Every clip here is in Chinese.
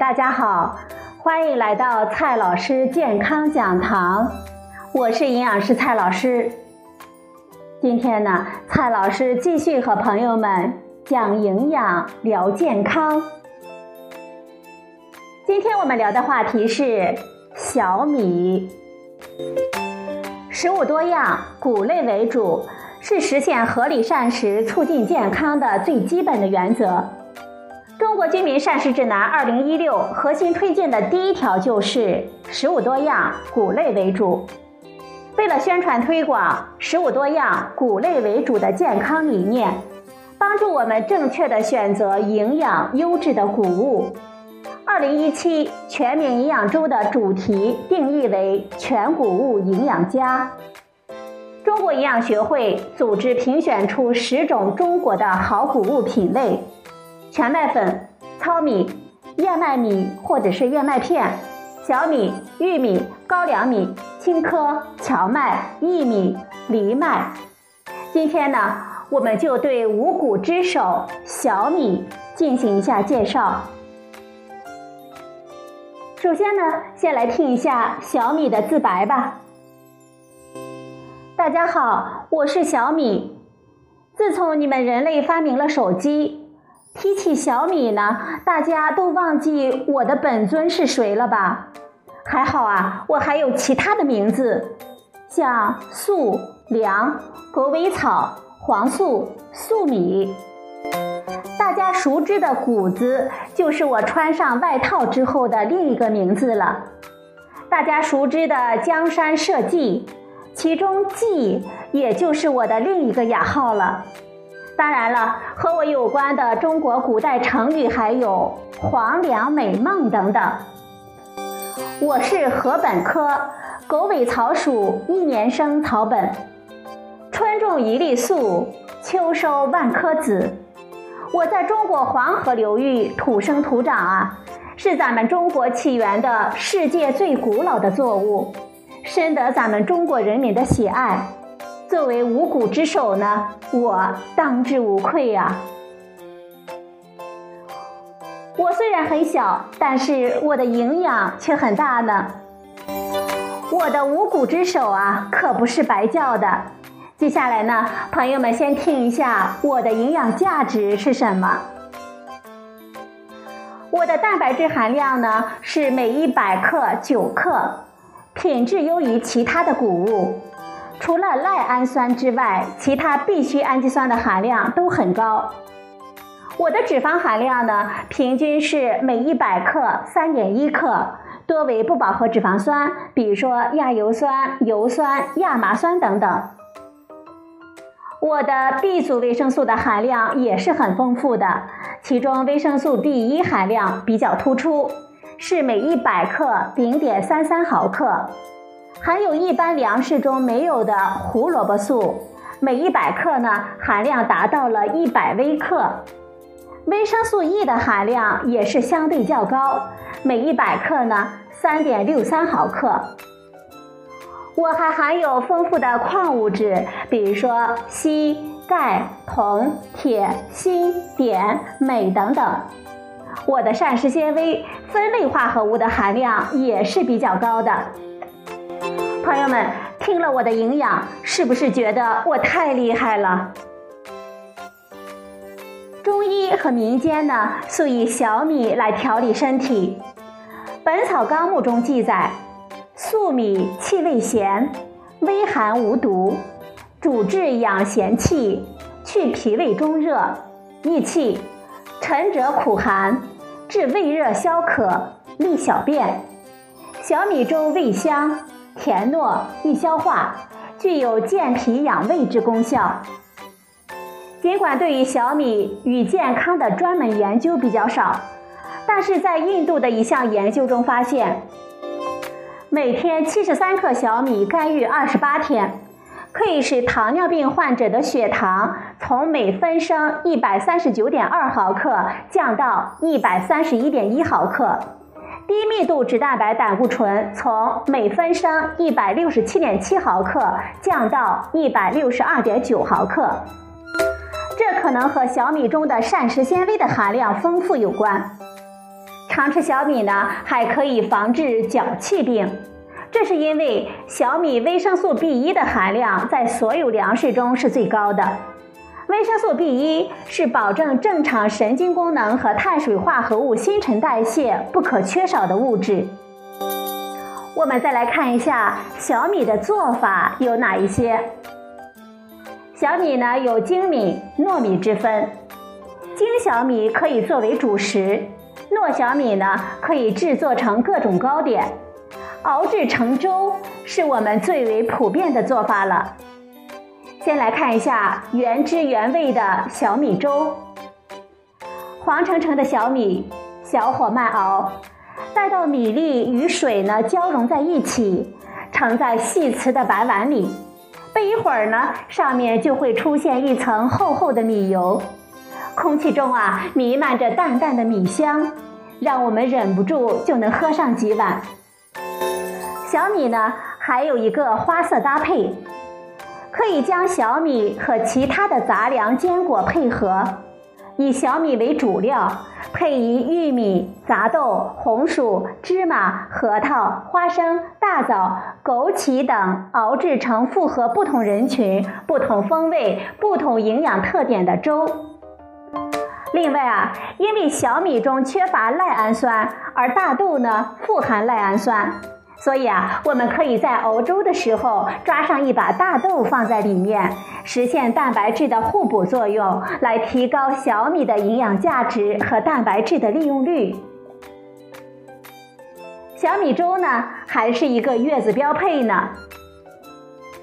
大家好，欢迎来到蔡老师健康讲堂，我是营养师蔡老师。今天呢，蔡老师继续和朋友们讲营养、聊健康。今天我们聊的话题是小米，食物多样，谷类为主，是实现合理膳食、促进健康的最基本的原则。中国居民膳食指南二零一六核心推荐的第一条就是食物多样，谷类为主。为了宣传推广食物多样、谷类为主的健康理念，帮助我们正确的选择营养优质的谷物，二零一七全民营养周的主题定义为全谷物营养家。中国营养学会组织评选出十种中国的好谷物品类。全麦粉、糙米、燕麦米或者是燕麦片、小米、玉米、高粱米、青稞、荞麦、薏米、藜麦。今天呢，我们就对五谷之首小米进行一下介绍。首先呢，先来听一下小米的自白吧。大家好，我是小米。自从你们人类发明了手机。提起小米呢，大家都忘记我的本尊是谁了吧？还好啊，我还有其他的名字，像粟、粮、狗尾草、黄粟、粟米。大家熟知的谷子，就是我穿上外套之后的另一个名字了。大家熟知的江山社稷，其中稷也就是我的另一个雅号了。当然了，和我有关的中国古代成语还有“黄粱美梦”等等。我是禾本科狗尾草属一年生草本，春种一粒粟，秋收万颗子。我在中国黄河流域土生土长啊，是咱们中国起源的世界最古老的作物，深得咱们中国人民的喜爱。作为五谷之首呢，我当之无愧呀。我虽然很小，但是我的营养却很大呢。我的五谷之首啊，可不是白叫的。接下来呢，朋友们先听一下我的营养价值是什么。我的蛋白质含量呢是每一百克九克，品质优于其他的谷物。除了赖氨酸之外，其他必需氨基酸的含量都很高。我的脂肪含量呢，平均是每一百克三点一克，多为不饱和脂肪酸，比如说亚油酸、油酸、亚麻酸等等。我的 B 族维生素的含量也是很丰富的，其中维生素 B 一含量比较突出，是每一百克零点三三毫克。含有一般粮食中没有的胡萝卜素，每一百克呢含量达到了一百微克。维生素 E 的含量也是相对较高，每一百克呢三点六三毫克。我还含有丰富的矿物质，比如说硒、钙、铜、铁、锌、碘、镁等等。我的膳食纤维、分类化合物的含量也是比较高的。朋友们听了我的营养，是不是觉得我太厉害了？中医和民间呢，素以小米来调理身体。《本草纲目》中记载，粟米气味咸，微寒无毒，主治养咸气，去脾胃中热、益气，沉者苦寒，治胃热消渴，利小便。小米粥味香。甜糯易消化，具有健脾养胃之功效。尽管对于小米与健康的专门研究比较少，但是在印度的一项研究中发现，每天七十三克小米干预二十八天，可以使糖尿病患者的血糖从每分升一百三十九点二毫克降到一百三十一点一毫克。低密度脂蛋白胆固醇从每分升一百六十七点七毫克降到一百六十二点九毫克，这可能和小米中的膳食纤维的含量丰富有关。常吃小米呢，还可以防治脚气病。这是因为小米维生素 B 一的含量在所有粮食中是最高的。维生素 B 一是保证正常神经功能和碳水化合物新陈代谢不可缺少的物质。我们再来看一下小米的做法有哪一些。小米呢有精米、糯米之分，精小米可以作为主食，糯小米呢可以制作成各种糕点。熬制成粥是我们最为普遍的做法了。先来看一下原汁原味的小米粥。黄澄澄的小米，小火慢熬，待到米粒与水呢交融在一起，盛在细瓷的白碗里。不一会儿呢，上面就会出现一层厚厚的米油，空气中啊弥漫着淡淡的米香，让我们忍不住就能喝上几碗。小米呢，还有一个花色搭配，可以将小米和其他的杂粮坚果配合，以小米为主料，配以玉米、杂豆、红薯、芝麻、核桃、花生、大枣、枸杞等，熬制成符合不同人群、不同风味、不同营养特点的粥。另外啊，因为小米中缺乏赖氨酸，而大豆呢富含赖氨酸。所以啊，我们可以在熬粥的时候抓上一把大豆放在里面，实现蛋白质的互补作用，来提高小米的营养价值和蛋白质的利用率。小米粥呢，还是一个月子标配呢。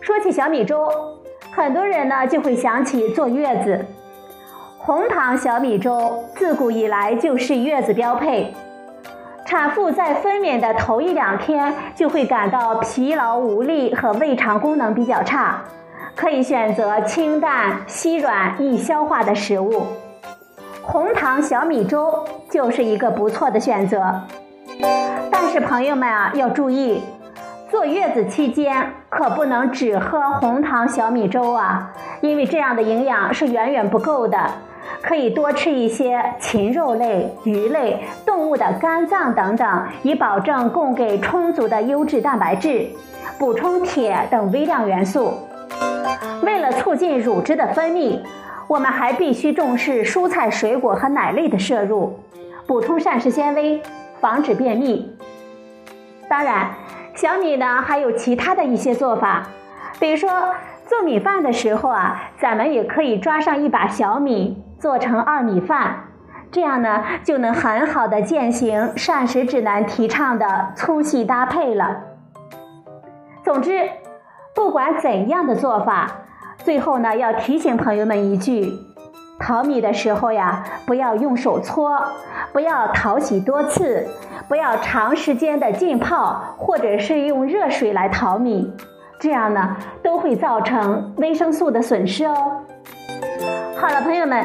说起小米粥，很多人呢就会想起坐月子。红糖小米粥自古以来就是月子标配。产妇在分娩的头一两天就会感到疲劳无力和胃肠功能比较差，可以选择清淡、稀软、易消化的食物。红糖小米粥就是一个不错的选择。但是朋友们啊，要注意，坐月子期间可不能只喝红糖小米粥啊，因为这样的营养是远远不够的。可以多吃一些禽肉类、鱼类、动物的肝脏等等，以保证供给充足的优质蛋白质，补充铁等微量元素。为了促进乳汁的分泌，我们还必须重视蔬菜、水果和奶类的摄入，补充膳食纤维，防止便秘。当然，小米呢还有其他的一些做法，比如说做米饭的时候啊，咱们也可以抓上一把小米。做成二米饭，这样呢就能很好的践行膳食指南提倡的粗细搭配了。总之，不管怎样的做法，最后呢要提醒朋友们一句：淘米的时候呀，不要用手搓，不要淘洗多次，不要长时间的浸泡，或者是用热水来淘米，这样呢都会造成维生素的损失哦。好了，朋友们。